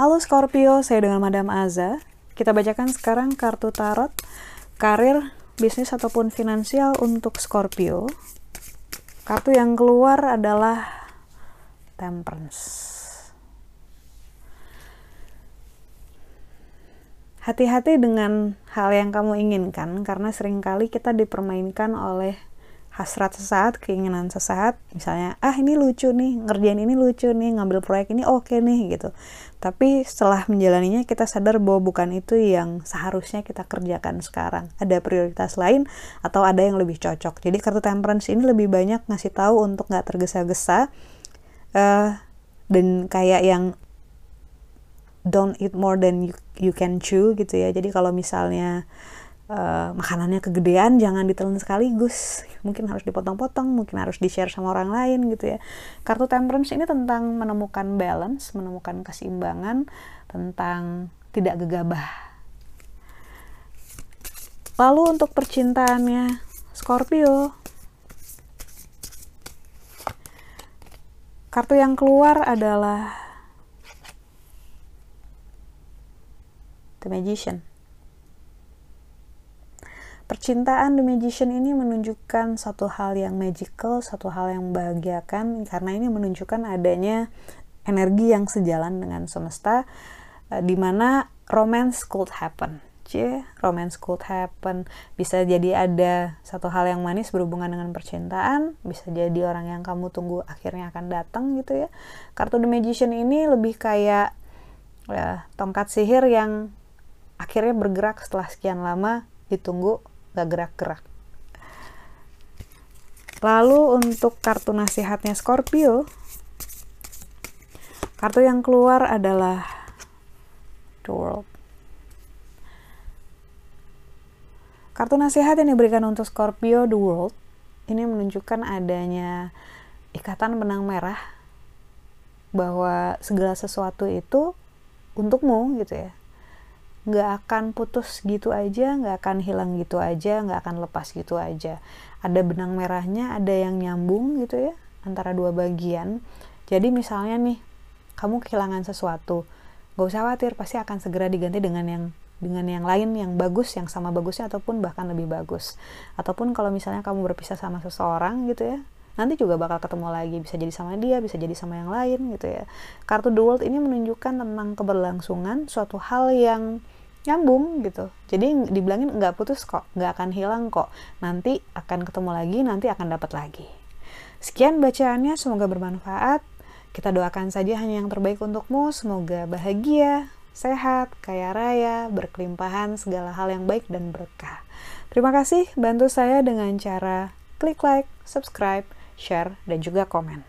Halo Scorpio, saya dengan Madam Aza. Kita bacakan sekarang kartu tarot, karir, bisnis ataupun finansial untuk Scorpio. Kartu yang keluar adalah Temperance. Hati-hati dengan hal yang kamu inginkan karena sering kali kita dipermainkan oleh hasrat sesaat, keinginan sesaat, misalnya, ah ini lucu nih, ngerjain ini lucu nih, ngambil proyek ini oke okay nih gitu. Tapi setelah menjalaninya kita sadar bahwa bukan itu yang seharusnya kita kerjakan sekarang. Ada prioritas lain atau ada yang lebih cocok. Jadi kartu temperance ini lebih banyak ngasih tahu untuk nggak tergesa-gesa uh, dan kayak yang don't eat more than you, you can chew gitu ya. Jadi kalau misalnya uh, makanannya kegedean jangan ditelan sekaligus mungkin harus dipotong-potong mungkin harus di share sama orang lain gitu ya. Kartu temperance ini tentang menemukan balance menemukan keseimbangan tentang tidak gegabah. Lalu untuk percintaannya Scorpio. Kartu yang keluar adalah The Magician Percintaan The Magician ini menunjukkan satu hal yang magical, satu hal yang membahagiakan karena ini menunjukkan adanya energi yang sejalan dengan semesta uh, di mana romance could happen. Cie, romance could happen. Bisa jadi ada satu hal yang manis berhubungan dengan percintaan, bisa jadi orang yang kamu tunggu akhirnya akan datang gitu ya. Kartu The Magician ini lebih kayak ya, tongkat sihir yang akhirnya bergerak setelah sekian lama ditunggu gak gerak-gerak. Lalu untuk kartu nasihatnya Scorpio, kartu yang keluar adalah The World. Kartu nasihat yang diberikan untuk Scorpio The World ini menunjukkan adanya ikatan benang merah bahwa segala sesuatu itu untukmu gitu ya nggak akan putus gitu aja, nggak akan hilang gitu aja, nggak akan lepas gitu aja. Ada benang merahnya, ada yang nyambung gitu ya antara dua bagian. Jadi misalnya nih, kamu kehilangan sesuatu, nggak usah khawatir, pasti akan segera diganti dengan yang dengan yang lain yang bagus, yang sama bagusnya ataupun bahkan lebih bagus. Ataupun kalau misalnya kamu berpisah sama seseorang gitu ya, nanti juga bakal ketemu lagi bisa jadi sama dia bisa jadi sama yang lain gitu ya. Kartu the world ini menunjukkan tentang keberlangsungan suatu hal yang nyambung gitu. Jadi dibilangin nggak putus kok nggak akan hilang kok. Nanti akan ketemu lagi nanti akan dapat lagi. Sekian bacaannya semoga bermanfaat. Kita doakan saja hanya yang terbaik untukmu. Semoga bahagia sehat kaya raya berkelimpahan segala hal yang baik dan berkah. Terima kasih bantu saya dengan cara klik like subscribe share dan juga komen